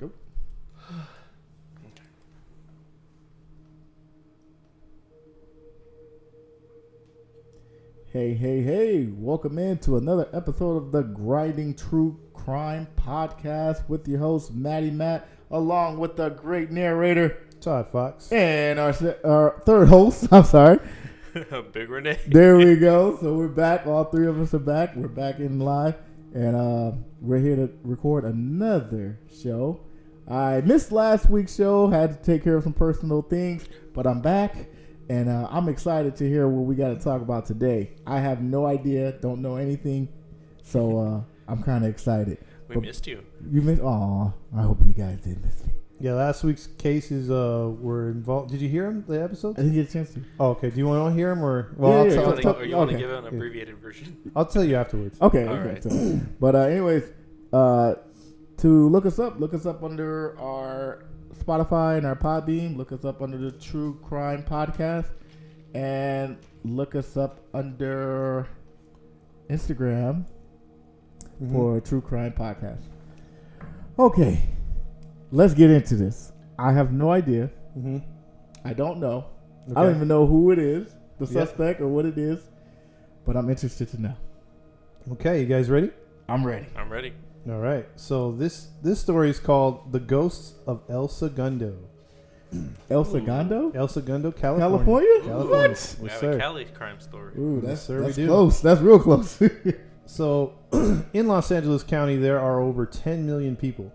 Go. Hey, hey, hey. Welcome in to another episode of the Grinding True Crime Podcast with your host, Maddie Matt, along with the great narrator Todd Fox. and our, our third host. I'm sorry. Big Renee. There we go. So we're back. All three of us are back. We're back in live, and uh, we're here to record another show. I missed last week's show. Had to take care of some personal things, but I'm back, and uh, I'm excited to hear what we got to talk about today. I have no idea. Don't know anything, so uh, I'm kind of excited. We missed you. You missed? Aw, I hope you guys did miss me. Yeah, last week's cases uh, were involved. Did you hear him, the episode? I didn't get a chance to. Oh, okay. Do you want to hear them or? Well, Yeah, I'll, yeah, tell, You I'll, wanna, tell, you okay. give an Yeah. abbreviated version? I'll tell you afterwards. Okay, All okay. right. so- but uh, anyways, uh, to look us up, look us up under our Spotify and our Podbean. Look us up under the True Crime Podcast, and look us up under Instagram Mhm. for True Crime Podcast. Okay, let's get into this. I have no idea. Mhm. I don't know. I don't even know who it is, the Yeah. suspect or what it is, but I'm interested to know. Okay, you guys ready? I'm ready. I'm ready. All right. So this this story is called "The Ghosts of El Segundo." El Segundo? El Segundo, California. California? California. What? Yes, We have sir. a Cali crime story. Ooh, Yes, that's, sir, we that's do. close. That's real close. So, in Los Angeles County, there are over 10 million people,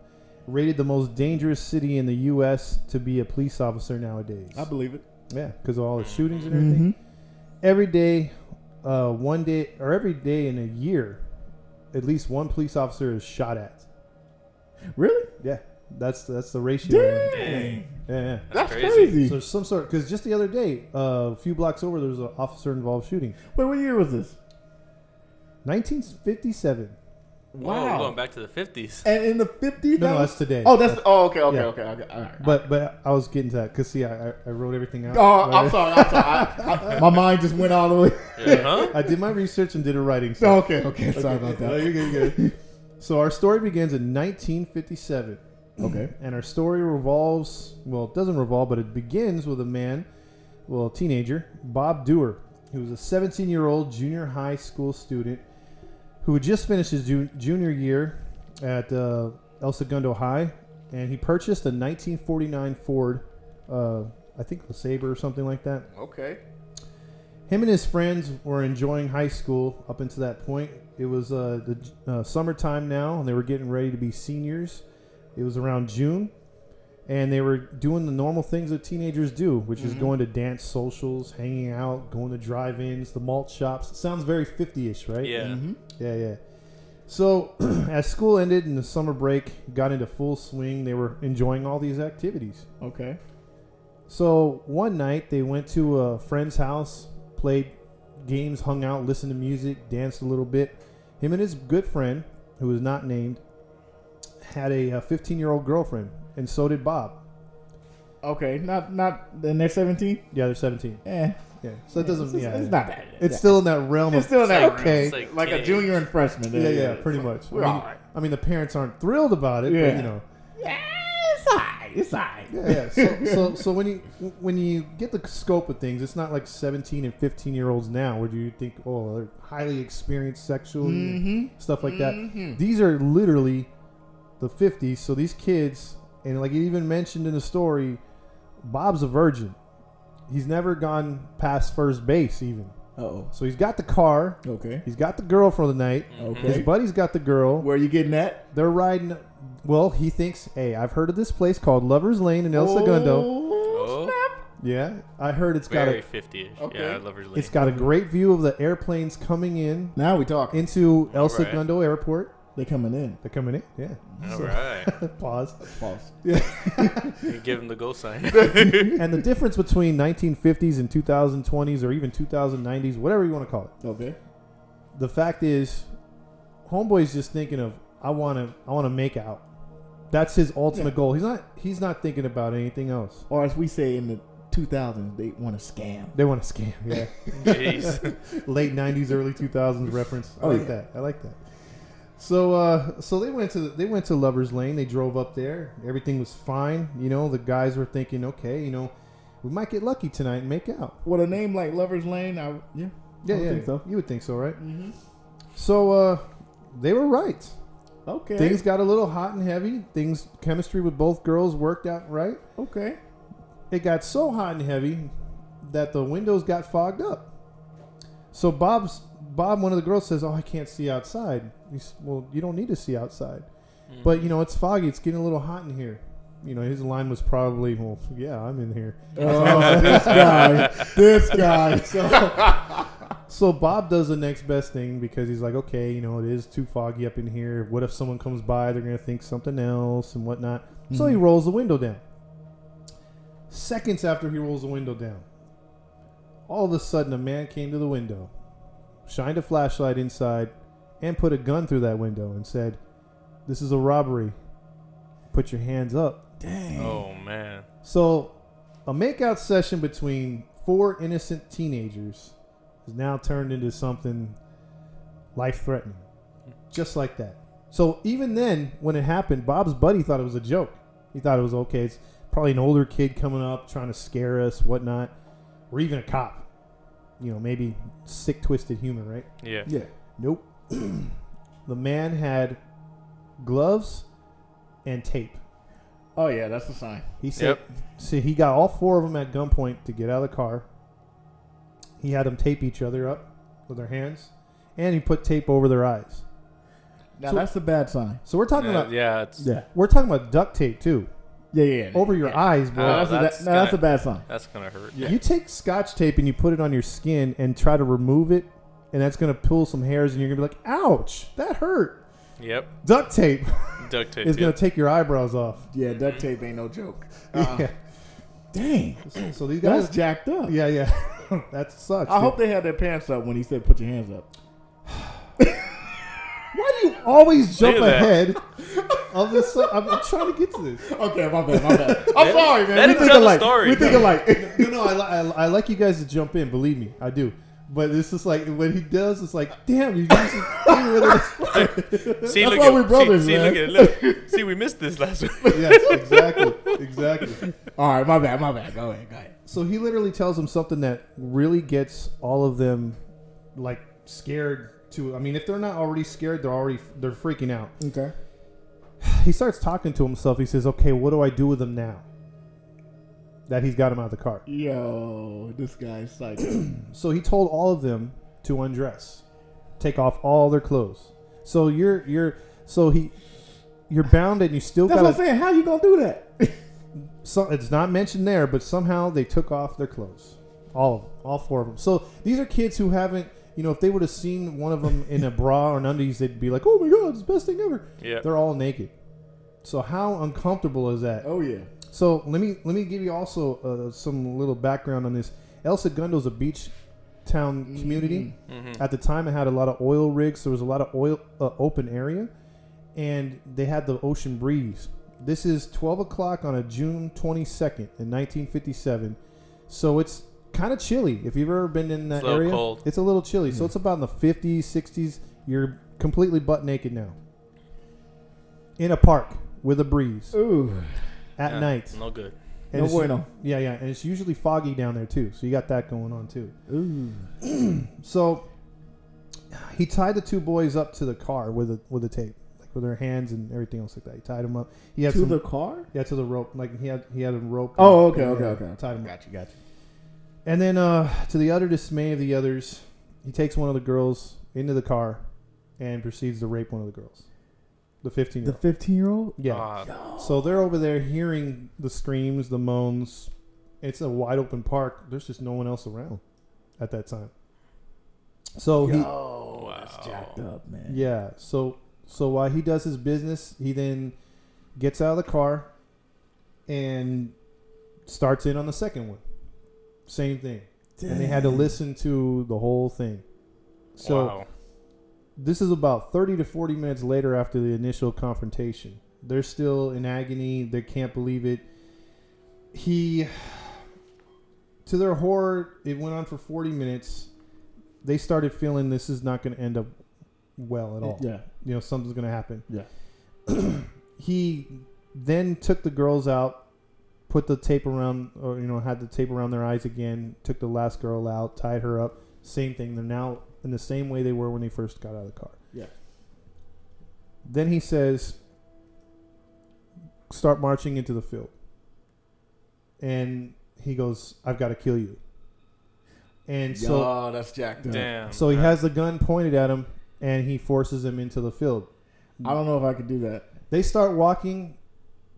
rated the most dangerous city in the U.S. to be a police officer nowadays. I believe it. Yeah, because of all the shootings and everything. Mm-hmm. Every day, uh, one day, or every day in a year, at least one police officer is shot at. Really? Yeah, that's that's the ratio. Dang. Dang. Yeah, yeah. That's, That's crazy. crazy. So there's some sort because just the other day, uh, a few blocks over, there was an officer involved shooting. Wait, what year was this? 1957. Whoa, we're going back to the 50s. And in the 50s? No, no, that's today. Oh, that's. Oh, okay, okay, Yeah. okay, okay. All right. But but I was getting to that because see, I, I I wrote everything out. Oh, I'm sorry. I'm sorry. I, I, my mind just went all the way. Yeah, huh? I did my research and did a writing. Oh, okay, okay. Sorry about No, that. you're good, you're good. So our story begins in 1957. Okay. And our story revolves, well, it doesn't revolve, but it begins with a man, well, a teenager, Bob Dewar, who was a 17 year old junior high school student who had just finished his ju- junior year at uh, El Segundo High. And he purchased a 1949 Ford, uh, I think a Sabre or something like that. Okay. Him and his friends were enjoying high school up until that point. It was uh, the uh, summertime now, and they were getting ready to be seniors. It was around June, and they were doing the normal things that teenagers do, which is Mhm. going to dance socials, hanging out, going to drive-ins, the malt shops. It sounds very 50-ish, right? Yeah. Mm-hmm. Yeah, yeah. So, as school ended and the summer break got into full swing, they were enjoying all these activities. Okay. So one night they went to a friend's house, played games, hung out, listened to music, danced a little bit. Him and his good friend, who was not named, had a 15 year old girlfriend, and so did Bob. Okay. Not, not, and they're 17? Yeah, they're 17. Eh. Yeah, so it doesn't. It's, yeah, it's yeah. not that. It's yeah. still in that realm It's of still in that okay. It's like, like a junior and freshman. yeah, yeah, pretty much. I We're mean, all right. I mean, the parents aren't thrilled about it, Yeah. but you know. Yeah, it's alright. It's alright. Yeah, yeah. So, so, so when you when you get the scope of things, it's not like seventeen and fifteen year olds now, where you think, oh, they're highly experienced sexually, Mm-hmm. stuff like that. Mhm. These are literally the fifties. So these kids, and like you even mentioned in the story, Bob's a virgin. He's never gone past first base, even. Uh-oh. So he's got the car. Okay. He's got the girl for the night. Okay. His buddy's got the girl. Where are you getting that? They're riding. Well, he thinks, hey, I've heard of this place called Lovers Lane in El Segundo. Oh, Oh. snap. Yeah, I heard it's got a 50ish. Okay. Yeah, Lover's Lane. it's got a great view of the airplanes coming in Now we talk into El Alright. Segundo Airport. They coming in. They're coming in. Yeah. All So- right. Pause. Pause. You give him the go sign. and the difference between 1950s and 2020s, or even 2090s, whatever you want to call it, Okay. the fact is, homeboy's just thinking of I want to I want to make out. That's his ultimate Yeah. goal. He's not he's not thinking about anything else. Or as we say in the 2000s, they want to scam. They want to scam. Yeah. Jeez. Late 90s, early 2000s reference. I Oh, like yeah. that. I like that. So uh, so they went to they went to Lovers Lane. They drove up there. Everything was fine. You know, the guys were thinking, okay, you know, we might get lucky tonight and make out. With a name like Lover's Lane, I yeah. Yeah, I yeah. think so. You would think so, right? Mm-hmm. So uh, they were right. Okay. Things got a little hot and heavy. Things chemistry with both girls worked out right. okay. It got so hot and heavy that the windows got fogged up. So Bob's Bob, one of the girls says, "Oh, I can't see outside." He's, well, you don't need to see outside, Mm. but you know it's foggy. It's getting a little hot in here. You know, his line was probably, "Well, yeah, I'm in here." Oh, this guy. This guy. So, so Bob does the next best thing because he's like, okay, you know, it is too foggy up in here. What if someone comes by? They're gonna think something else and whatnot. So he Mhm. rolls the window down. Seconds after he rolls the window down, all of a sudden a man came to the window, shined a flashlight inside, and put a gun through that window and said, "This is a robbery. Put your hands up." Dang. Oh man. So, a makeout session between four innocent teenagers is now turned into something life threatening. Just like that. So, even then, when it happened, Bob's buddy thought it was a joke. He thought it was okay. It's probably an older kid coming up trying to scare us, whatnot, or even a cop. You know, maybe sick, twisted human, right? Yeah. Yeah. Nope. the man had gloves and tape. Oh yeah, that's a sign. He said, Yep. see, he got all four of them at gunpoint to get out of the car. He had them tape each other up with their hands, and he put tape over their eyes. Now So- that's a bad sign. So we're talking Yeah, about yeah, it's Yeah. we're talking about duct tape too, Yeah, yeah. yeah. over your yeah. eyes, bro. No, Oh, that's, a, that's that, no, that's a bad sign. that's gonna hurt. Yeah. You take scotch tape and you put it on your skin and try to remove it, and that's gonna pull some hairs, and you're gonna be like, "Ouch, that hurt." Yep. Duct tape Duct tape. is gonna take your eyebrows off. Yeah, duct mm-hmm. tape ain't no joke. Uh-uh. Yeah. Uh-huh. Dang, So these that's guys, jacked up. yeah, yeah, that sucks. I dude. hope they had their pants up when he said, "Put your hands up." Why do you always jump Look that. ahead of this? I'm, I'm trying to get to this. Okay, my bad, my bad. I'm Let- sorry, man. let We him think tell the alike. story. We think alike. No, no, I, li- I, I like you guys to jump in. Believe me, I do. But it's just like when he does, it's like, damn, you just See, That's look why at, we're brothers, see, man. See, look at look. see, we missed this last week. yes, exactly, exactly. All right, my bad, my bad. Go ahead, go ahead. So he literally tells them something that really gets all of them like scared. To I mean, if they're not already scared, they're already they're freaking out. Okay. He starts talking to himself. He says, "Okay, what do I do with him now?" That he's got him out of the car. Yo, this guy's psycho. So he told all of them to undress, take off all their clothes. So you're you're so he you're bound and you still That's what I'm saying. How you gonna do that? so it's not mentioned there, but somehow they took off their clothes, all of them, all four of them. So these are kids who haven't. You know, if they would have seen one of them in a bra or an undies, they'd be like, "Oh my god, it's the best thing ever." Yeah. They're all naked. So how uncomfortable is that? oh yeah. So let me let me give you also uh, some little background on this. El Segundo is a beach town community. Mm-hmm. At the time, it had a lot of oil rigs. There was a lot of oil uh, open area, and they had the ocean breeze. This is 12 o'clock on a June 22nd in 1957. So it's kind of chilly. If you've ever been in that It's a little area, cold. it's a little chilly. So mm. it's about in the 50s, 60s. You're completely butt naked now in a park with a breeze Ooh. at Yeah, night. No good. And No it's- bueno. Yeah, yeah, and it's usually foggy down there too. So you got that going on too. Ooh. So he tied the two boys up to the car with a with a tape, like with their hands and everything else like that. He tied them up. He had To some, the car? yeah to the rope. Like he had he had a rope. Oh, okay, okay, okay. Tied him up. Got you, got you. And then uh, to the utter dismay of the others, he takes one of the girls into the car and proceeds to rape one of the girls, the fifteen. The 15 year old? yeah. Ah, So they're over there hearing the screams, the moans. It's a wide open park. There's just no one else around at that time. So he, Oh, that's jacked up, man. yeah. So so while he does his business, he then gets out of the car and starts in on the second one. Same thing, and they had to listen to the whole thing. So wow. this is about 30 to 40 minutes later after the initial confrontation. They're still in agony. They can't believe it. He, to their horror, it went on for 40 minutes. They started feeling this is not going to end up well at all. Yeah. You know, something's going to happen. Yeah. he then took the girls out, put the tape around, or you know, had the tape around their eyes again. Took the last girl out, tied her up. Same thing. They're now in the same way they were when they first got out of the car. Yeah. Then he says, "Start marching into the field." And he goes, "I've got to kill you." And so, Yo, that's jacked up. Damn. so he has the gun pointed at him, and he forces him into the field. I don't know if I could do that. They start walking,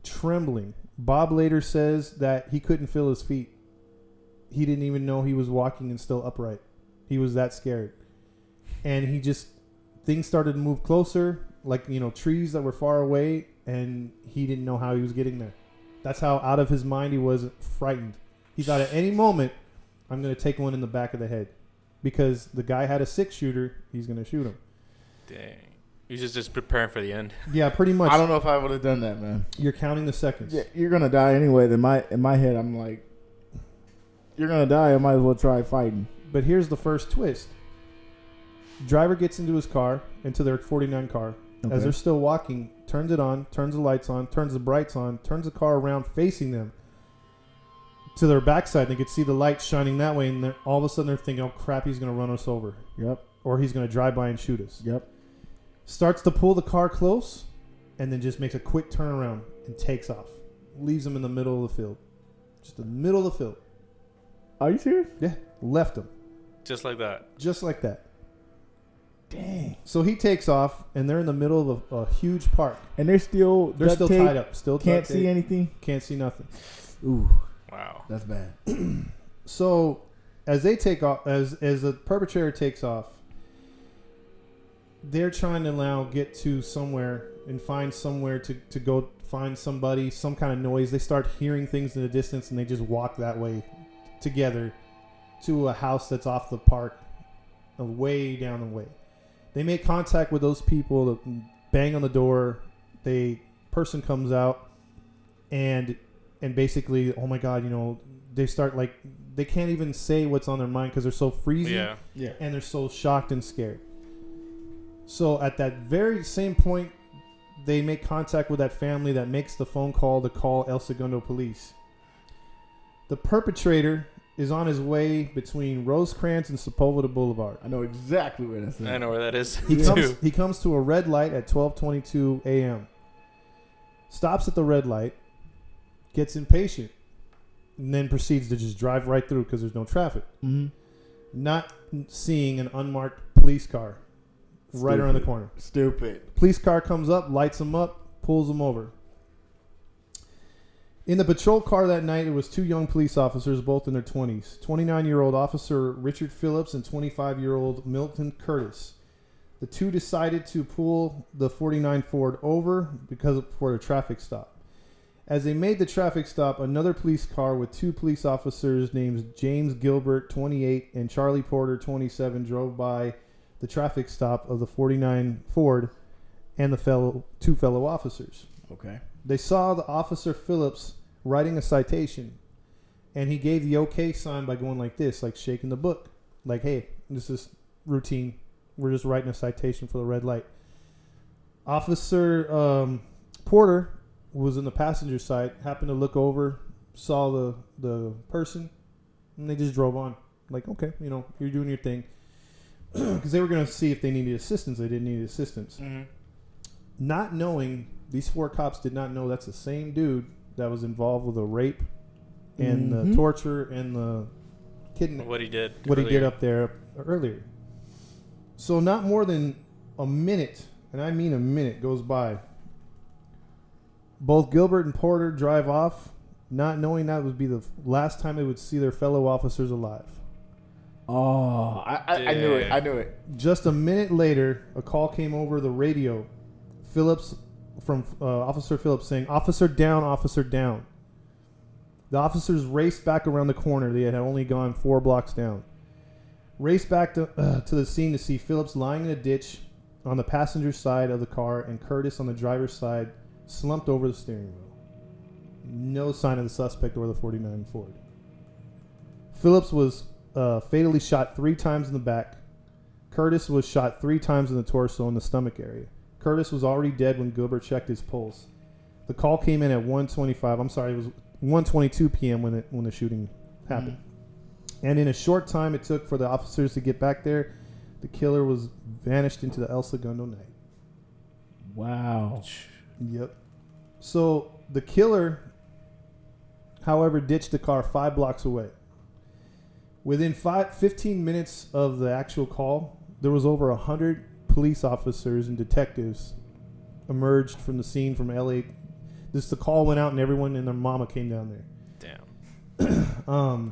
trembling. Bob later says that he couldn't feel his feet. He didn't even know he was walking and still upright. He was that scared. And he just, things started to move closer, like, you know, trees that were far away, and he didn't know how he was getting there. That's how out of his mind he was frightened. He thought at any moment, I'm going to take one in the back of the head. Because the guy had a six shooter, he's going to shoot him. Dang. He's just, just preparing for the end. Yeah, pretty much. I don't know if I would have done that, man. You're counting the seconds. Yeah, you're gonna die anyway. Then my in my head, I'm like, you're gonna die. I might as well try fighting. But here's the first twist. Driver gets into his car, into their 49 car. Okay. As they're still walking, turns it on, turns the lights on, turns the brights on, turns the car around facing them to their backside. They could see the lights shining that way, and they're, all of a sudden they're thinking, "Oh crap, he's going to run us over, Yep. or he's going to drive by and shoot us." Yep. Starts to pull the car close, and then just makes a quick turnaround and takes off. Leaves him in the middle of the field, just the middle of the field. Are you serious? Yeah, left him Just like that. just like that. Dang. So he takes off, and they're in the middle of a, a huge park. And they're still They're still tape, tied up. Still Can't duct see tape, anything. Can't see nothing. Ooh, Wow. that's bad. So as they take off, as as the perpetrator takes off, they're trying to now get to somewhere and find somewhere to, to go find somebody, some kind of noise. They start hearing things in the distance, and they just walk that way together to a house that's off the park, way down the way. They make contact with those people, bang on the door. They person comes out, and and basically, oh my god, you know, they start like they can't even say what's on their mind because they're so freezing Yeah. Yeah. and they're so shocked and scared. So at that very same point, they make contact with that family that makes the phone call to call El Segundo police. The perpetrator is on his way between Rosecrans and Sepulveda Boulevard. I know exactly where that's at. I know where that is. He Yeah. comes too. he comes to a red light at 12:22 a.m. Stops at the red light, gets impatient, and then proceeds to just drive right through because there's no traffic. Mm-hmm. Not seeing an unmarked police car right around the corner. Stupid. Police car comes up, lights him up, pulls him over. In the patrol car that night, it was two young police officers, both in their 20s 29 year old officer Richard Phillips and 25 year old Milton Curtis. The two decided to pull the 49 Ford over because of, for a traffic stop. As they made the traffic stop, another police car with two police officers named James Gilbert, 28, and Charlie Porter, 27, drove by the traffic stop of the 49 Ford and the fellow two fellow officers. Okay. They saw the officer Phillips writing a citation, and he gave the okay sign by going like this, like shaking the book, like, "Hey, this is routine. We're just writing a citation for the red light." Officer um, Porter was in the passenger side, happened to look over, saw the the person, and they just drove on. Like, okay, you know, you're doing your thing, because they were going to see if they needed assistance. They didn't need assistance Mm-hmm. not knowing these four cops did not know that's the same dude that was involved with the rape and the Mhm. torture and the kidnapping What he did. what he did up there earlier so not more than a minute and i mean a minute goes by both gilbert and porter drive off not knowing that would be the last time they would see their fellow officers alive Oh, I, I, I knew it. I knew it. Just a minute later, a call came over the radio. Phillips from uh, Officer Phillips saying, "Officer down, officer down." The officers raced back around the corner. They had only gone four blocks down. Raced back to, uh, to the scene to see Phillips lying in a ditch on the passenger side of the car and Curtis on the driver's side, slumped over the steering wheel. No sign of the suspect or the 49 Ford. Phillips was uh, fatally shot three times in the back, Curtis was shot three times in the torso and the stomach area. Curtis was already dead when Gilbert checked his pulse. The call came in at 1:25. I'm sorry, it was 1:22 p.m. when it when the shooting happened. And in a short time it took for the officers to get back there, the killer was vanished into the El Segundo night. Wow. Yep. So the killer, however, ditched the car five blocks away. Within five, 15 minutes of the actual call, there was over 100 police officers and detectives emerged from the scene from LA. This the call went out and everyone and their mama came down there. Damn. Um,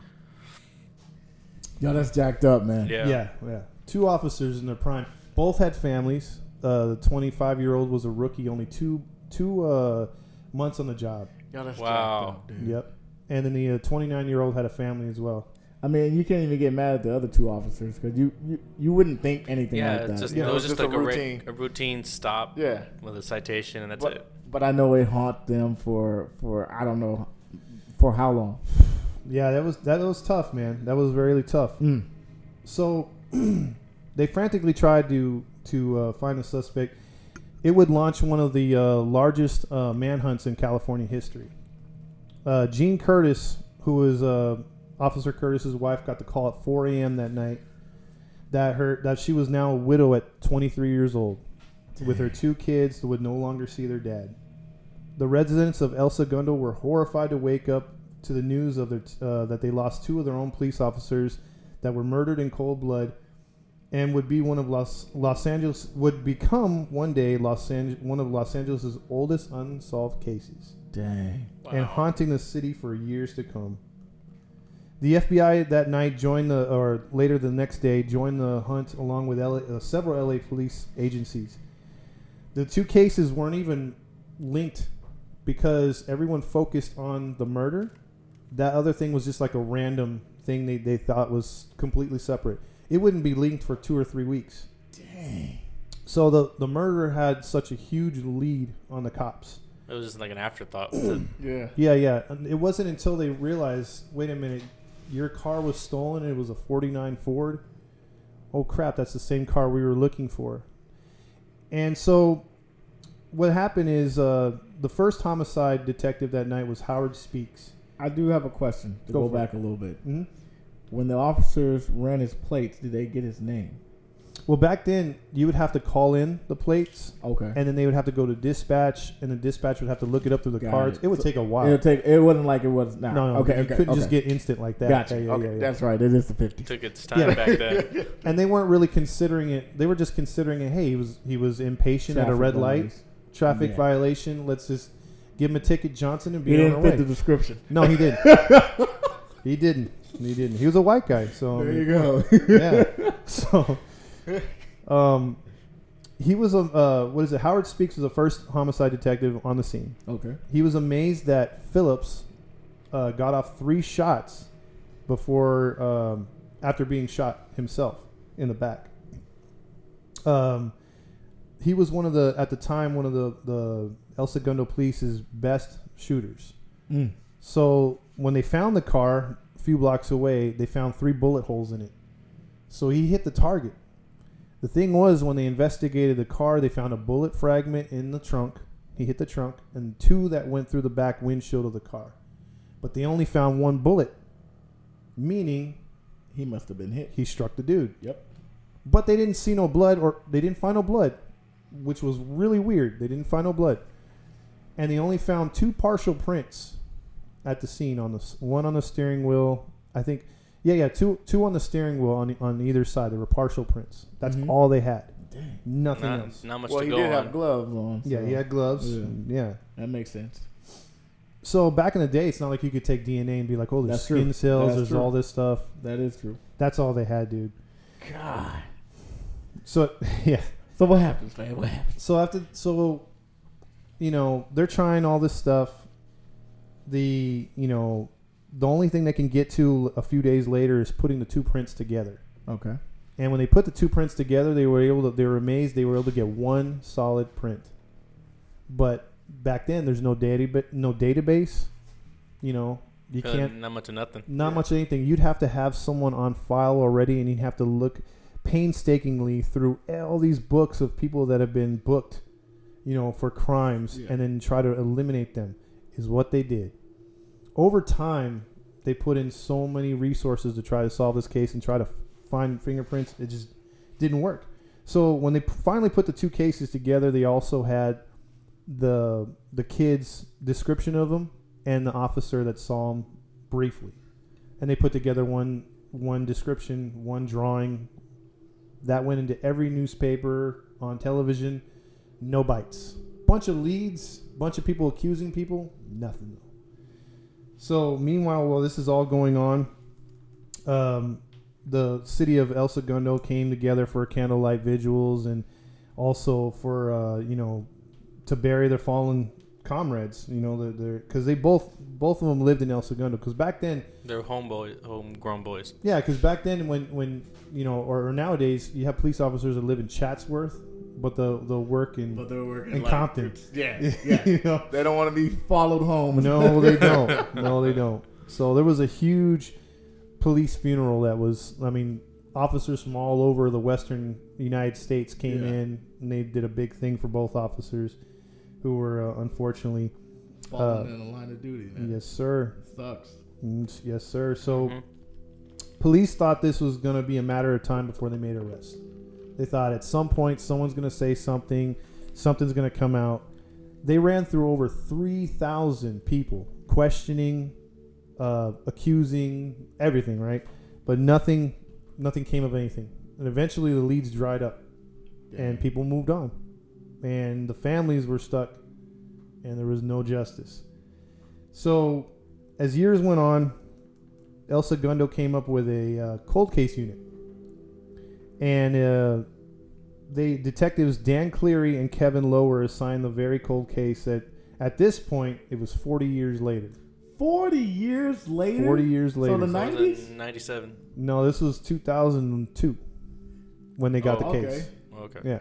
Yo, that's jacked up, man. Yeah. yeah, yeah. Two officers in their prime. Both had families. Uh, the 25 year old was a rookie, only two two uh, months on the job. Yo, that's Wow. jacked up, dude. Yep. And then the 29 year old had a family as well. I mean, you can't even get mad at the other two officers because you, you you wouldn't think anything Yeah, like that. just, Yeah, it was just, like a, routine. routine. a routine stop Yeah. with a citation, and that's but, it. but I know it haunt them for for I don't know for how long. Yeah, that was that was tough, man. That was really tough. Mm. So they frantically tried to to uh, find a suspect. It would launch one of the uh, largest uh, manhunts in California history. Uh, Jean Curtis, who was uh, Officer Curtis's wife, got the call at 4 a.m. that night that her that she was now a widow at 23 years old, with her two kids that would no longer see their dad. The residents of El Segundo were horrified to wake up to the news of their uh, that they lost two of their own police officers that were murdered in cold blood and would be one of Los Los Angeles would become one day Los Angeles one of Los Angeles's oldest unsolved cases Dang. and haunting the city for years to come. The FBI that night joined the or later the next day joined the hunt along with LA, uh, several LA police agencies. The two cases weren't even linked because everyone focused on the murder. That other thing was just like a random thing they, they thought was completely separate. It wouldn't be linked for two or three weeks. Dang. So the the murderer had such a huge lead on the cops. It was just like an afterthought. Yeah. Yeah, yeah. And it wasn't until they realized, wait a minute, your car was stolen. It was a '49 Ford. Oh crap, that's the same car we were looking for. And so, what happened is uh, the first homicide detective that night was Howard Speaks. I do have a question to Go go, back a little bit. Mhm. When the officers ran his plates, did they get his name? Well, back then you would have to call in the plates, Okay. and then they would have to go to dispatch, and the dispatch would have to look it up through the Got cards. it. It, would So take a while. It'll take. It wasn't like it was now. no, no, Okay. you okay. couldn't okay. just get instant like that. Gotcha. Yeah, yeah, okay. yeah, yeah. That's right. It is the fifty. Took its time Yeah. back then. and they weren't really considering it. They were just considering it. Hey, he was he was impatient at a Traffic red light, traffic Yeah. violation. Let's just give him a ticket, Johnson, and He be on our didn't fit the description. No, he didn't. he didn't. He didn't. He was a white guy, so I There mean, you go. yeah. So, um, he was a uh, what is it? Howard Speaks was the first homicide detective on the scene. okay. He was amazed that Phillips uh, got off three shots before um, after being shot himself in the back. Um, he was one of the at the time one of the the El Segundo Police's best shooters. Mm. So when they found the car a few blocks away, they found three bullet holes in it. So he hit the target. The thing was, when they investigated the car, they found a bullet fragment in the trunk. He hit the trunk, and two that went through the back windshield of the car. But they only found one bullet, meaning He must have been hit. he struck the dude. Yep. But they didn't see no blood, or they didn't find no blood, which was really weird. They didn't find no blood, and they only found two partial prints at the scene on the one on the steering wheel. I think, yeah, yeah, two two on the steering wheel on on either side. There were partial prints. That's Mhm. all they had. Dang. Nothing Not, else. not much Well, to he go did on. have gloves on. Yeah, So, he had gloves. Yeah. Yeah. That makes sense. So back in the day, it's not like you could take DNA and be like, oh, there's That's true. skin cells, That's there's true. all this stuff. That is true. That's all they had, dude. God. So yeah. So what happens, man? What happens? So after so, you know, they're trying all this stuff. The you know, the only thing they can get to a few days later is putting the two prints together. Okay. And when they put the two prints together, they were able to. They were amazed they were able to get one solid print. But back then, there's no data, no database. You know, you can't not much of nothing. not Yeah. much of anything. You'd have to have someone on file already, and you'd have to look painstakingly through all these books of people that have been booked, you know, for crimes, Yeah. and then try to eliminate them. Is what they did. Over time, they put in so many resources to try to solve this case and try to find fingerprints. It just didn't work. So when they finally put the two cases together, they also had the the kid's description of them and the officer that saw him briefly, and they put together one one description, one drawing. That went into every newspaper on television. No bites. Bunch of leads. Bunch of people accusing people. Nothing. So meanwhile, while this is all going on, um, the city of El Segundo came together for candlelight vigils and also for uh, you know to bury their fallen comrades. You know, they're because they both both of them lived in El Segundo. Because back then, They're homeboy, homegrown boys. yeah, because back then when when you know or, or nowadays you have police officers that live in Chatsworth, but the the work in But they're working in like, Compton. Yeah, yeah. you know. they don't want to be followed home. No, they don't. No, they don't. So there was a huge police funeral that was. I mean, officers from all over the Western United States came Yeah. in and they did a big thing for both officers, who were uh, unfortunately. Falling Uh, in the line of duty. Man. Yes, sir. It sucks. Mm, Yes, sir. So Mhm. police thought this was going to be a matter of time before they made arrests. They thought at some point someone's going to say something, something's going to come out. They ran through over 3,000 people questioning, uh, accusing, everything, right? But nothing nothing came of anything. And eventually the leads dried up and people moved on. And the families were stuck and there was no justice. So as years went on, El Segundo came up with a uh, cold case unit, and uh, they detectives Dan Cleary and Kevin Lower assigned the very cold case. That at this point it was 40 years later. Forty years later. 40 years later. So ni- was 90s? 97. no, this was 2002 when they got the Oh, case. okay. Okay. Yeah,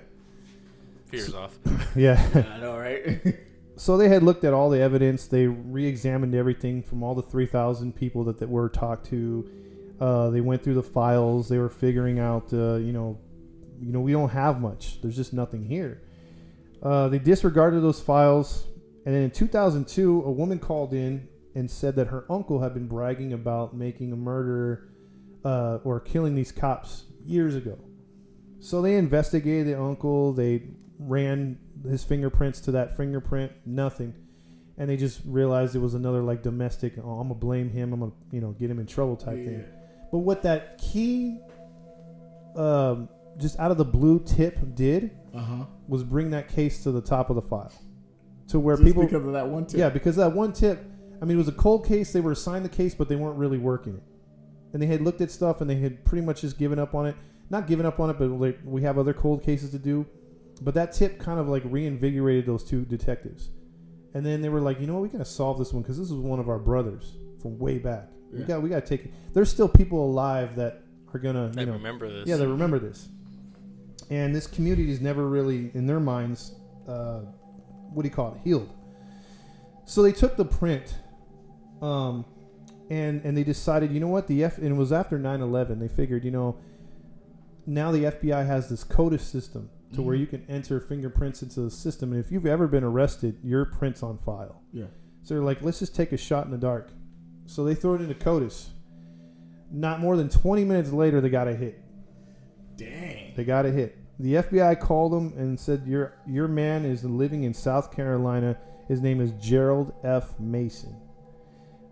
Few years off. yeah. I know, right? so they had looked at all the evidence. They re-examined everything from all the 3,000 people that, that were talked to. Uh, they went through the files. They were figuring out, uh, you know, you know, we don't have much. There's just nothing here. Uh, they disregarded those files, and then in 2002, a woman called in and said that her uncle had been bragging about making a murder uh, or killing these cops years ago. So they investigated the uncle. They ran his fingerprints to that fingerprint. Nothing, and they just realized it was another like domestic. Oh, I'm gonna blame him. I'm gonna you know get him in trouble type thing. But what that key, um, just out of the blue tip did Uh huh. was bring that case to the top of the file, to where Just people because of that one tip. yeah, because that one tip, I mean, it was a cold case. They were assigned the case, but they weren't really working it. And they had looked at stuff and they had pretty much just given up on it. Not given up on it, but like we have other cold cases to do. But that tip kind of like reinvigorated those two detectives. And then they were like, you know what, we gotta solve this one because this is one of our brothers from way back. We Yeah. got we gotta take it. There's still people alive that are gonna I you know remember this. yeah, they remember this. And this community is never really, in their minds, uh, what do you call it, healed. So they took the print, um, and and they decided, you know what, the F, and it was after 9-11, they figured, you know, now the FBI has this CODIS system to where Mhm. you can enter fingerprints into the system, and if you've ever been arrested, your print's on file. Yeah. So they're like, let's just take a shot in the dark. So they throw it into CODIS. Not more than 20 minutes later, they got a hit. Dang. They got a hit. The FBI called him and said, "Your your man is living in South Carolina. His name is Gerald F. Mason."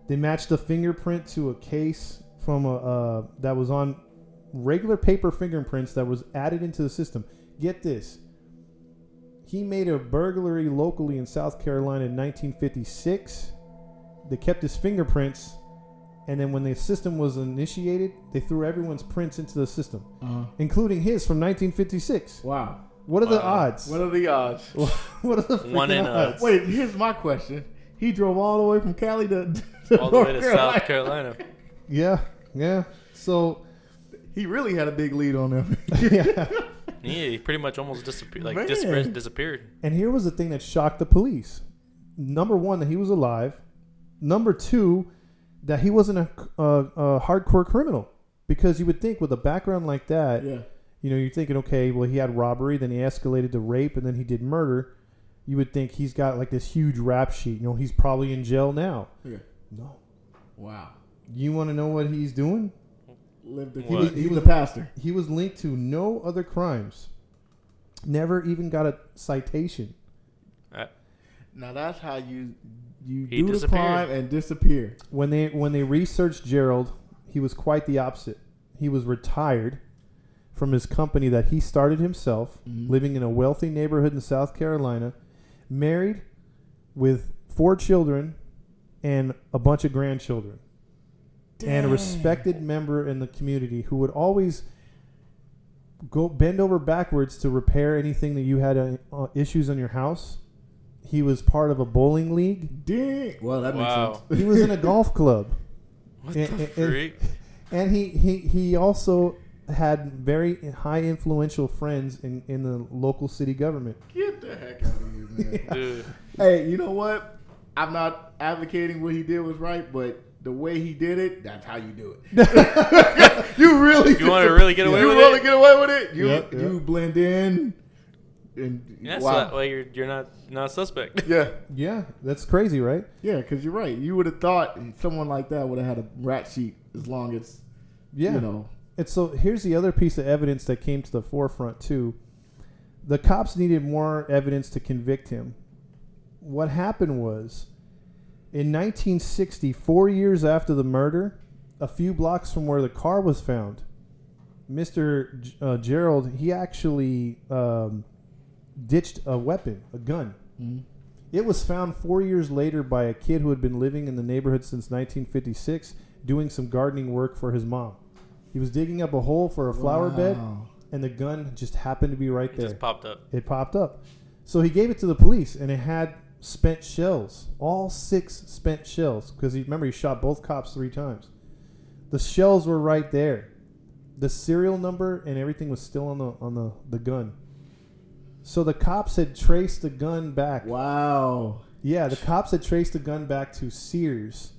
They matched a fingerprint to a case from a uh, that was on regular paper fingerprints that was added into the system. Get this. He made a burglary locally in South Carolina in 1956. They kept his fingerprints, and then when the system was initiated, they threw everyone's prints into the system Uh-huh. including his from 1956. Wow. What are the odds? What are the odds? what are the freaking One in a- odds? Wait, here's my question. He drove all the way from Cali to, to All the way North to South Carolina. Yeah, yeah. So, He really had a big lead on them. yeah. Yeah, he pretty much almost disappeared. Like Man. disappeared. disappeared. And here was the thing that shocked the police. Number one, that he was alive. Number two, that he wasn't a, a, a hardcore criminal. Because you would think with a background like that, yeah. You know, you're thinking, okay, well, he had robbery, then he escalated to rape, and then he did murder. You would think he's got like this huge rap sheet. You know, he's probably in jail now. Yeah. No. Wow. You want to know what he's doing? Lived the, He he was- was, he was a pastor. He was linked to no other crimes. Never even got a citation. Uh, Now that's how you you He do the crime and disappear. When they when they researched Gerald, he was quite the opposite. He was retired from his company that he started himself, Mhm. living in a wealthy neighborhood in South Carolina, married with four children and a bunch of grandchildren. And a respected member in the community who would always go bend over backwards to repair anything that you had uh, issues on your house. He was part of a bowling league. Dang. Well, that Wow. makes sense. He was in a golf club. what And- the and- and- freak? And he, he, he also had very high influential friends in, in the local city government. Get the heck out of here, man. Dude, hey, you know what? I'm not advocating what he did was right, but the way he did it, that's how you do it. you really you want to really get away you with want it? to get away with it? You Yep, yep. you blend in, and yeah, so wow. that way you're you're not not a suspect. yeah, Yeah, that's crazy, right? yeah, because you're right. You would have thought someone like that would have had a rat sheet as long as Yeah. you know. And so here's the other piece of evidence that came to the forefront too. The cops needed more evidence to convict him. What happened was, in 1960, four years after the murder, a few blocks from where the car was found, Mr. G- uh, Gerald he actually um, ditched a weapon, a gun. Mhm. It was found four years later by a kid who had been living in the neighborhood since 1956, doing some gardening work for his mom. He was digging up a hole for a flower bed, and the gun just happened to be right It there. just popped up. It popped up. So he gave it to the police, and it had spent shells, all six spent shells, because he remember he shot both cops three times. The shells were right there. The serial number and everything was still on the on the, the gun. So the cops had traced the gun back. Wow. Yeah, the cops had traced the gun back to Sears.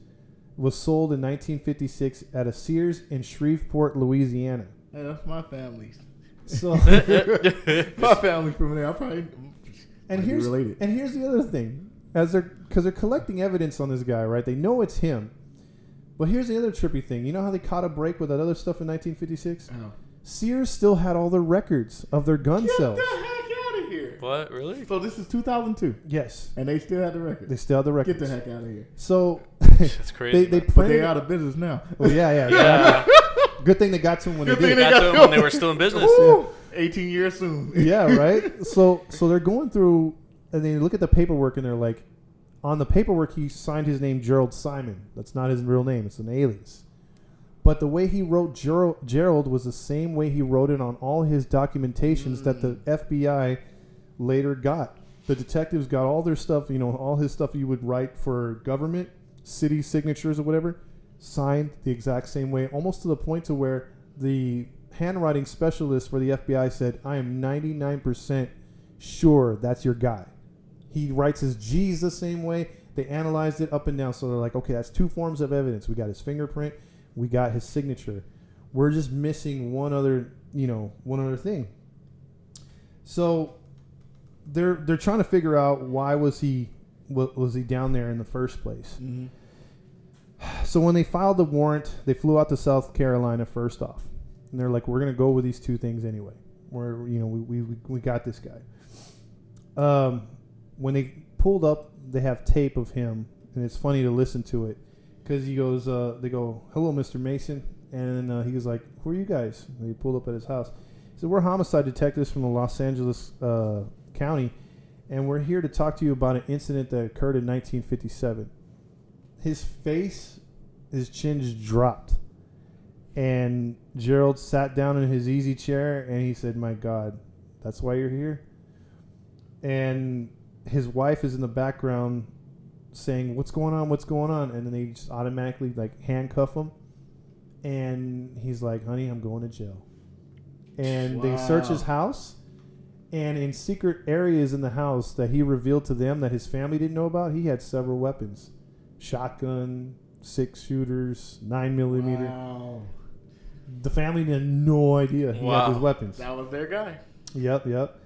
It was sold in 1956 at a Sears in Shreveport, Louisiana. Hey, that's my family's. So My family's from there. I probably and here's related. and here's the other thing, as they're because they're collecting evidence on this guy, right? They know it's him. But here's the other trippy thing. You know how they caught a break with that other stuff in 1956? Oh. Sears still had all the records of their gun Get sales. the heck out of here. What really? So this is 2002, Yes, and they still had the record. they still have the record. Get the heck out of here. So That's crazy. they they man. But printed. they out of business now. oh yeah, yeah. yeah, Good thing they got to him when Good they thing did. they got got to them when they were still in business. Woo! 18 years soon. yeah, right. So so they're going through and they look at the paperwork and they're like, on the paperwork he signed his name Gerald Simon. That's not his real name. It's an alias. But the way he wrote Gerald, Gerald was the same way he wrote it on all his documentations that the mm. FBI later got. The detectives got all their stuff, you know, all his stuff you would write for government, city signatures or whatever, signed the exact same way, almost to the point to where the handwriting specialist for the FBI said, "I am 99% sure that's your guy." He writes his G's the same way. They analyzed it up and down, so they're like, "Okay, that's two forms of evidence. We got his fingerprint, we got his signature. We're just missing one other, you know, one other thing." So they're they're trying to figure out why was he wa- was he down there in the first place. Mhm. So when they filed the warrant, they flew out to South Carolina first off, and they're like, "We're gonna go with these two things anyway. We're you know we we, we got this guy." Um, when they pulled up, they have tape of him, and it's funny to listen to it because he goes, uh, "They go, hello, Mr. Mason," and uh, he was like, "Who are you guys?" And they pulled up at his house. He said, "We're homicide detectives from the Los Angeles uh, County, and we're here to talk to you about an incident that occurred in 1957." His face, his chin just dropped. And Gerald sat down in his easy chair and he said, My God, that's why you're here? And his wife is in the background saying, What's going on? What's going on? And then they just automatically like handcuff him. And he's like, Honey, I'm going to jail. And they search his house. And in secret areas in the house that he revealed to them that his family didn't know about, he had several weapons shotgun, six shooters, nine millimeter. Wow. the family had no idea he Wow. had these weapons. That was their guy. Yep, yep.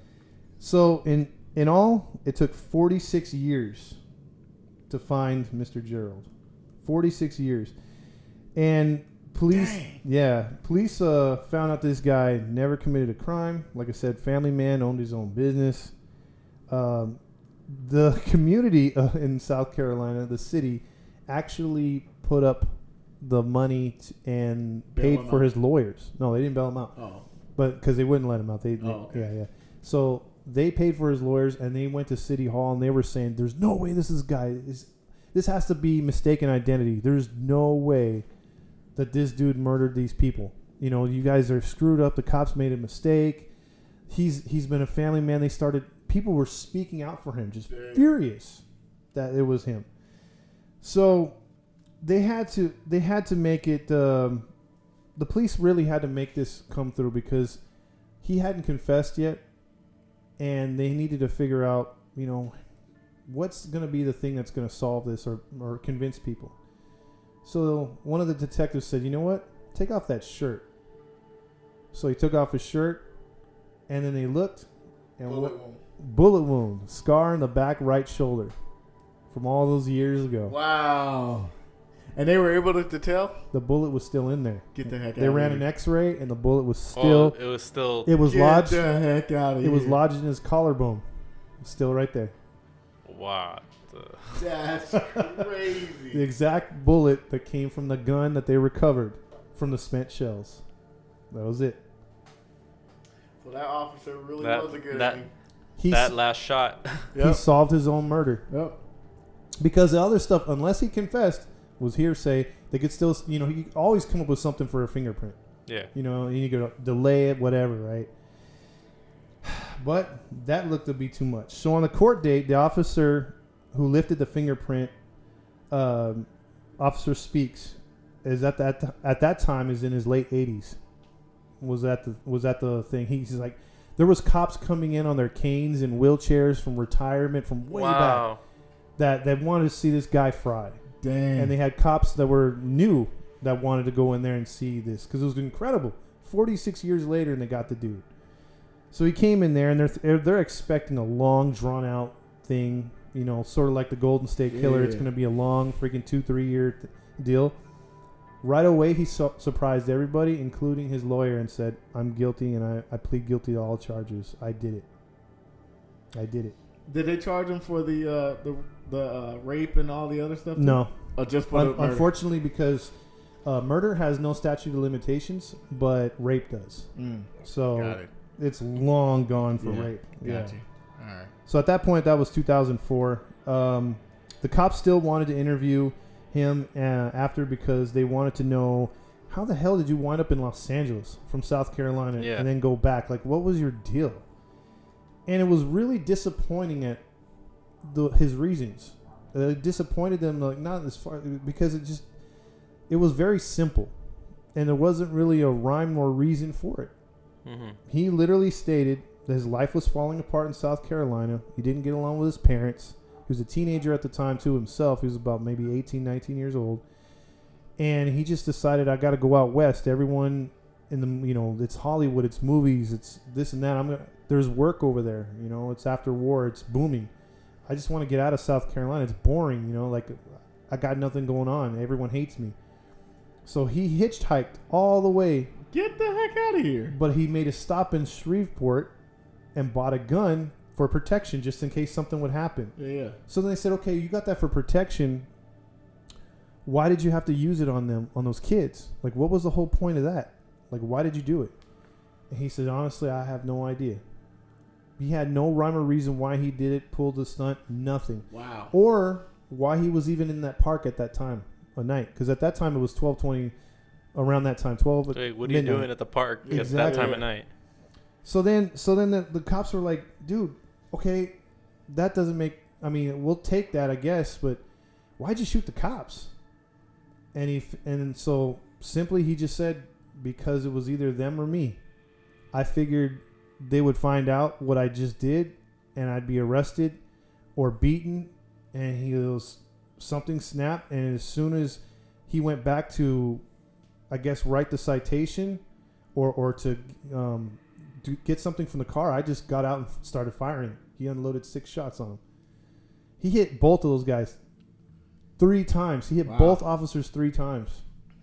So in in all, it took 46 years to find Mr. Gerald. 46 years, and police, Dang. yeah, police uh, found out this guy never committed a crime. Like I said, family man owned his own business. Um, the community uh, in South Carolina, the city, actually put up the money t- and Bail paid him for out. his lawyers. No, they didn't bail him out Oh, but because they wouldn't let him out. They, they- Oh, okay. yeah, yeah. So they paid for his lawyers, and they went to city hall, and they were saying, "There's no way this is guy is. This has to be mistaken identity. There's no way that this dude murdered these people. You know, you guys are screwed up. The cops made a mistake. He's he's been a family man. They started. People were speaking out for him, just Dang. furious that it was him. So they had to they had to make it. Um, the police really had to make this come through because he hadn't confessed yet, and they needed to figure out, you know, what's going to be the thing that's going to solve this or, or convince people. So one of the detectives said, "You know what? Take off that shirt." So he took off his shirt, and then they looked, and bullet what wound. bullet wound, scar in the back right shoulder, from all those years ago. Wow. And they were able to, to tell. The bullet was still in there. Get the heck out. They of ran here. an X-ray, and the bullet was Oh, still. it was still. It was Get lodged. the heck out of It here. was lodged in his collarbone. Still right there. Wow. the- That's crazy. The exact bullet that came from the gun that they recovered from the spent shells. That was it. so that officer really That- was a good that- He, that last shot. he Yep. solved his own murder Yep. because the other stuff, unless he confessed, was hearsay. They could still, you know, he always come up with something for a fingerprint. yeah. You know, you could delay it, whatever, right? But that looked to be too much. So on the court date, the officer who lifted the fingerprint, um, officer speaks, is at that at that time is in his late eighties. Was that the was that the thing? He's like, there was cops coming in on their canes and wheelchairs from retirement from way back that that wanted to see this guy fry Dang. and they had cops that were new that wanted to go in there and see this because it was incredible. Forty six years later, and they got the dude. So he came in there, and they're they're, expecting a long, drawn out thing. You know, sort of like the Golden State Killer. It's going to be a long, freaking two, three year th- deal. Right away, he su- surprised everybody, including his lawyer, and said, "I'm guilty, and I, I plead guilty to all charges. I did it. I did it." Did they charge him for the uh, the the uh, rape and all the other stuff? too? No, Or just for Un- unfortunately, because uh, murder has no statute of limitations, but rape does. Mm, So got it. It's long gone for Yeah, rape. Got you. All right. So at that point, that was 2004. Um, the cops still wanted to interview him uh, after because they wanted to know how the hell did you wind up in Los Angeles from South Carolina Yeah. and then go back? Like, what was your deal? And it was really disappointing at the, his reasons. Uh, it disappointed them, like not as far because it just it was very simple, and there wasn't really a rhyme or reason for it. Hmm He literally stated that his life was falling apart in South Carolina. He didn't get along with his parents. He was a teenager at the time, too, himself. He was about maybe 18, 19 years old. And he just decided, I got to go out west. Everyone in the, you know, it's Hollywood, it's movies, it's this and that. I'm gonna, There's work over there. You know, it's after war, it's booming. I just want to get out of South Carolina. It's boring, you know, like I got nothing going on. Everyone hates me. So he hitchhiked all the way Get the heck out of here. but he made a stop in Shreveport and bought a gun for protection just in case something would happen. Yeah, yeah. So then they said, "Okay, you got that for protection. Why did you have to use it on them on those kids? Like what was the whole point of that? Like why did you do it?" And he said, "Honestly, I have no idea." He had no rhyme or reason why he did it, pulled the stunt, nothing. Wow. Or why he was even in that park at that time, a night, because at that time it was twelve twenty, around that time, twelve. Wait, what are you midnight. doing at the park at that time of night? So then, so then the, the cops were like, "Dude, okay, that doesn't make. I mean, we'll take that, I guess, but why'd you shoot the cops?" And he and so simply he just said because it was either them or me. I figured they would find out what I just did, and I'd be arrested or beaten. And he was something snapped, and as soon as he went back to, I guess, write the citation or or to um, do, get something from the car. I just got out and started firing. He unloaded six shots on him. He hit both of those guys three times. He hit Wow. both officers three times.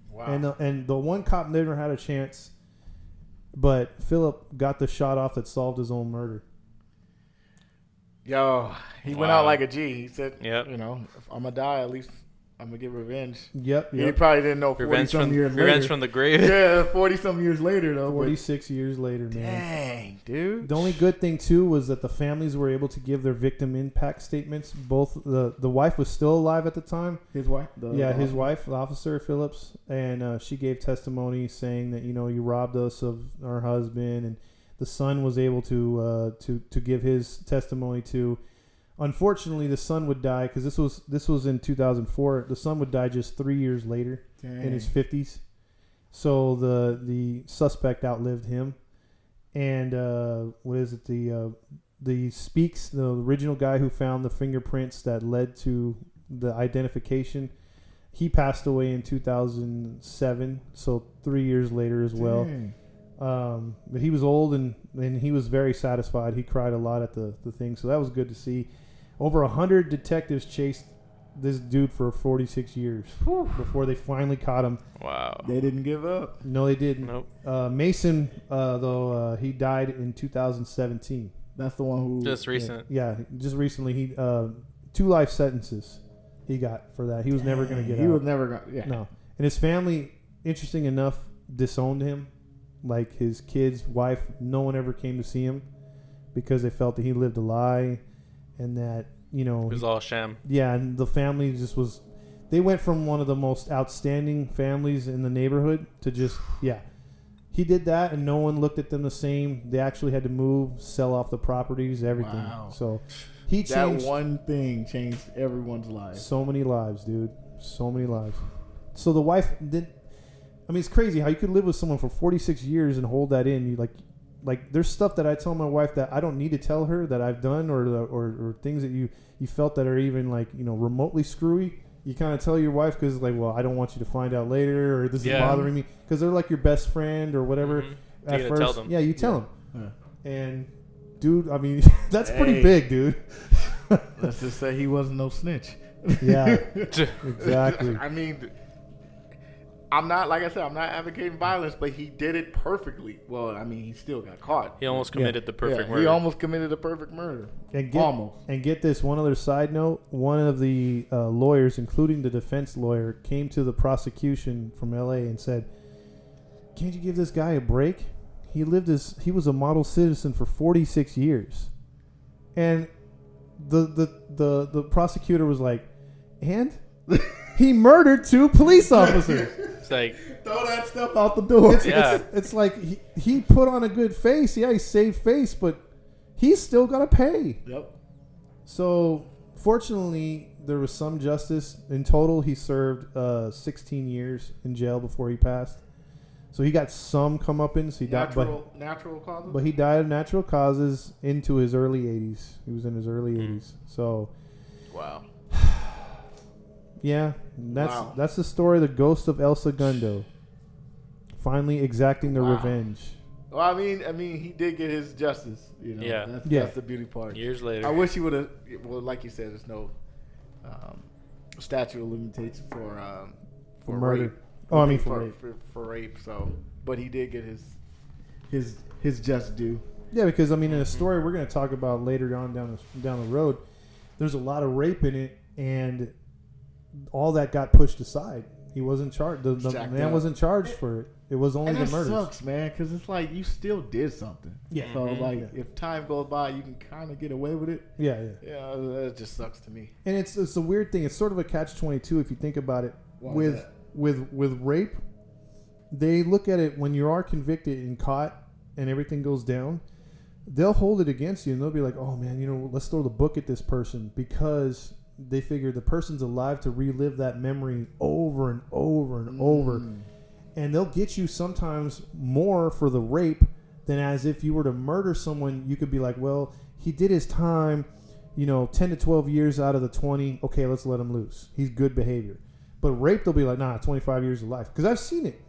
Wow. And the, and the one cop never had a chance, but Philip got the shot off that solved his own murder. Yo, he went out like a G. He said, Yep. you know, if I'm gonna die, at least I'm gonna get revenge. Yep, He yep. probably didn't know forty Revenge some from years revenge later. from the grave. yeah, forty some years later though. Forty-six years later, man. Dang, dude. The only good thing too was that the families were able to give their victim impact statements. Both the the wife was still alive at the time. His wife. The, yeah, the- his wife, the officer Phillips, and uh, she gave testimony saying that you know you robbed us of our husband, and the son was able to uh, to to give his testimony to. Unfortunately, the son would die because this was this was in 2004. The son would die just three years later Dang. in his 50s. So the the suspect outlived him, and uh, what is it? The uh, the speaks the original guy who found the fingerprints that led to the identification. He passed away in 2007, so three years later as well. Um, but he was old and, and he was very satisfied. He cried a lot at the, the thing, so that was good to see. Over a hundred detectives chased this dude for 46 years before they finally caught him. Wow. They didn't give up. No, they didn't. Nope. Uh, Mason, uh, though, uh, he died in 2017. That's the one who. Just recent. Yeah, just recently. He uh, two life sentences he got for that. He was never going to get He out. was never gonna. Yeah. No, and his family, interesting enough, disowned him. Like his kids, wife, no one ever came to see him because they felt that he lived a lie, and that you know, It was all sham. yeah, and the family just was. They went from one of the most outstanding families in the neighborhood to just yeah. He did that, and no one looked at them the same. They actually had to move, sell off the properties, everything. Wow. So he changed That changed one thing changed everyone's life. so many lives, dude. So many lives. So the wife didn't. I mean, it's crazy how you could live with someone for 46 years and hold that in. You like, like there's stuff that I tell my wife that I don't need to tell her that I've done, or or, or things that you you felt that are even like you know remotely screwy. You kind of tell your wife because like, well, I don't want you to find out later, or this Yeah. is bothering me because they're like your best friend or whatever. Mhm. At You first, tell them. yeah, you tell Yeah. them. And dude, I mean, that's pretty big, dude. Let's just say he wasn't no snitch. Yeah, exactly. I mean, I'm not like I said. I'm not advocating violence, but he did it perfectly. Well, I mean, he still got caught. He almost committed the perfect Yeah, murder. He almost committed a perfect murder. And get, Almost. And get this one other side note: one of the uh, lawyers, including the defense lawyer, came to the prosecution from L.A. and said, "Can't you give this guy a break? He lived as he was a model citizen for 46 years." And the the the, the prosecutor was like, "And he murdered two police officers." It's like, Throw that stuff out the door. It's, Yeah. it's, it's like he, he put on a good face. Yeah, he saved face, but he's still got to pay. Yep. So, fortunately, there was some justice. In total, he served uh, 16 years in jail before he passed. So he got some comeuppance. He died, but Natural, natural causes. but he died of natural causes into his early 80s. He was in his early Mm. 80s. So wow. Yeah, that's Wow. that's the story. of The ghost of El Segundo, finally exacting their Wow. revenge. Well, I mean, I mean, he did get his justice. You know. Yeah. That's, Yeah. that's the beauty part. years later. I wish he would have. Well, like you said, there's no um, statute of limitations for um, For murder. rape. Oh, I mean for rape. For, for rape. So, but he did get his his his just due. Yeah, because I mean, in a story we're going to talk about later on down the, down the road, there's a lot of rape in it, and all that got pushed aside. He wasn't charged. The, the Jacked man up. wasn't charged for it. It was only And the that murders. sucks, man, because it's like you still did something. Yeah. So Mhm. like, Yeah. if time goes by, you can kind of get away with it. Yeah, yeah. Yeah, that just sucks to me. And it's it's a weird thing. It's sort of a catch twenty two if you think about it. Why with with with rape, they look at it when you are convicted and caught and everything goes down. They'll hold it against you and they'll be like, "Oh man, you know, let's throw the book at this person because they figure the person's alive to relive that memory over and over and over." Mm. and they'll get you sometimes more for the rape than as if you were to murder someone. You could be like, well, he did his time, you know, 10 to 12 years out of the 20. Okay, let's let him loose. He's good behavior. But rape, they'll be like, nah, 25 years of life. Because I've seen it.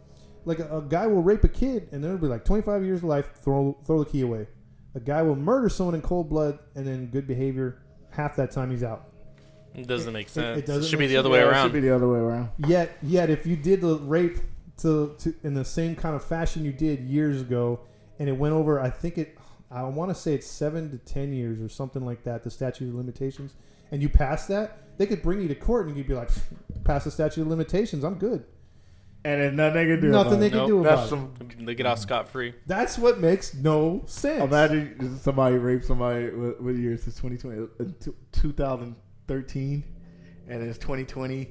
Like a, a guy will rape a kid, and there'll be like 25 years of life. Throw throw the key away. A guy will murder someone in cold blood, and then good behavior. Half that time he's out. It doesn't make sense. It, doesn't should be the other way Yeah, it around. Should be the other way around. Yet, yet, if you did the rape to, to in the same kind of fashion you did years ago, and it went over, I think it, I want to say it's seven to ten years or something like that, the statute of limitations, and you pass that, they could bring you to court and you'd be like, pass the statute of limitations, I'm good. And there's nothing they can do. Nothing about they it. can Nope. do about That's it. They get off scot free. That's what makes no sense. Imagine somebody raped somebody. What, what year is this? 2020, uh, two- 2013, and it's 2020.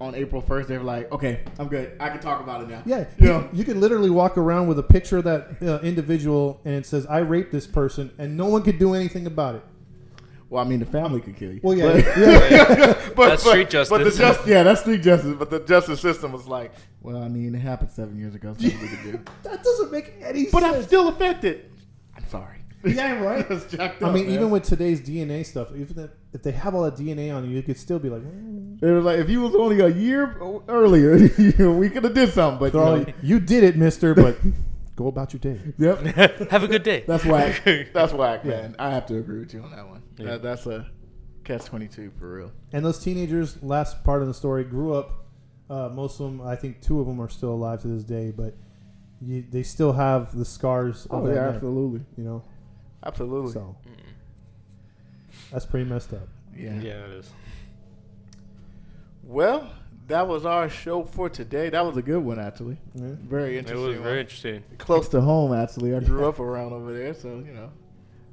On April 1st, they were like, "Okay, I'm good. I can talk about it now." Yeah, You you, know? you could literally walk around with a picture of that uh, individual, and it says, "I raped this person," and no one could do anything about it. Well, I mean, the family could kill you. Well, yeah, But- yeah. but, That's but- street But the just, yeah, that's street justice. But the justice system was like, well, I mean, it happened seven years ago. So we could do. that doesn't make any But sense. But I'm still affected. I'm sorry. Yeah, right. It's jacked I mean, man. even with today's DNA stuff, even that, if they have all that DNA on you, you could still be like, mm. it was like if you was only a year earlier, we could have did something. But They're you know, like, you did it, Mister, but go about your day. yep, Have a good day. that's whack. That's whack, Yeah. man. I have to agree with you on that one. Yeah. That, that's a catch twenty two for real. And those teenagers, last part of the story, grew up. Uh, most of them, I think, two of them are still alive to this day, but you, they still have the scars Oh that yeah, night, absolutely, You know, absolutely. so that's pretty messed up. yeah. Yeah, it is. Well, that was our show for today. That was a good one, actually. Yeah. Very interesting. It interesting. was one. very interesting. close to home. Actually, I grew up around over there, so you know,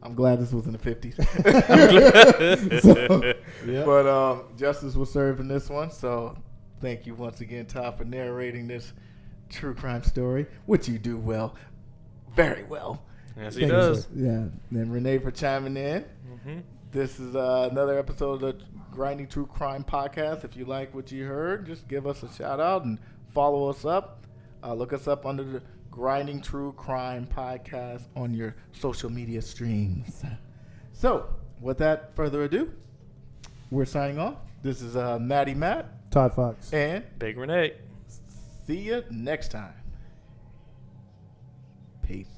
I'm glad this was in the fifties. so, Yeah. But um, justice was served in this one, so thank you once again, Todd, for narrating this true crime story, which you do well, very well. Yes, he Thank you, does. sir. Yeah, and Renee for chiming in. hmm This is uh, another episode of the Grinding True Crime Podcast. If you like what you heard, just give us a shout out and follow us up. Uh, look us up under the Grinding True Crime Podcast on your social media streams. So, without further ado, we're signing off. This is uh, Maddie Matt, Todd Fox. and Big Renee. see you next time. Peace.